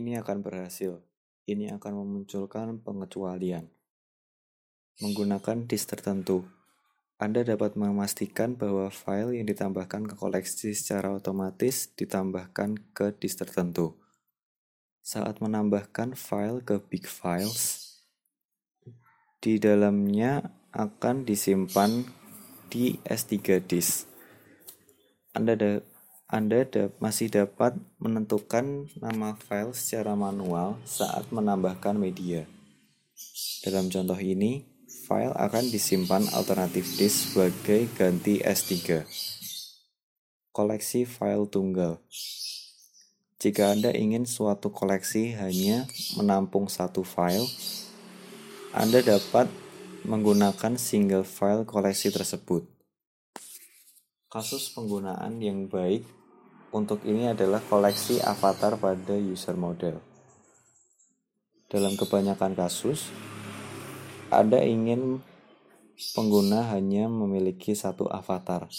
ini akan berhasil. Ini akan memunculkan pengecualian. Menggunakan disk tertentu, Anda dapat memastikan bahwa file yang ditambahkan ke koleksi secara otomatis ditambahkan ke disk tertentu. Saat menambahkan file ke big files, di dalamnya akan disimpan di S3 disk. Anda da anda da masih dapat menentukan nama file secara manual saat menambahkan media. Dalam contoh ini, file akan disimpan alternatif disk sebagai ganti S3. Koleksi file tunggal. Jika Anda ingin suatu koleksi hanya menampung satu file, Anda dapat menggunakan single file koleksi tersebut. Kasus penggunaan yang baik untuk ini adalah koleksi avatar pada user model. Dalam kebanyakan kasus, Anda ingin pengguna hanya memiliki satu avatar.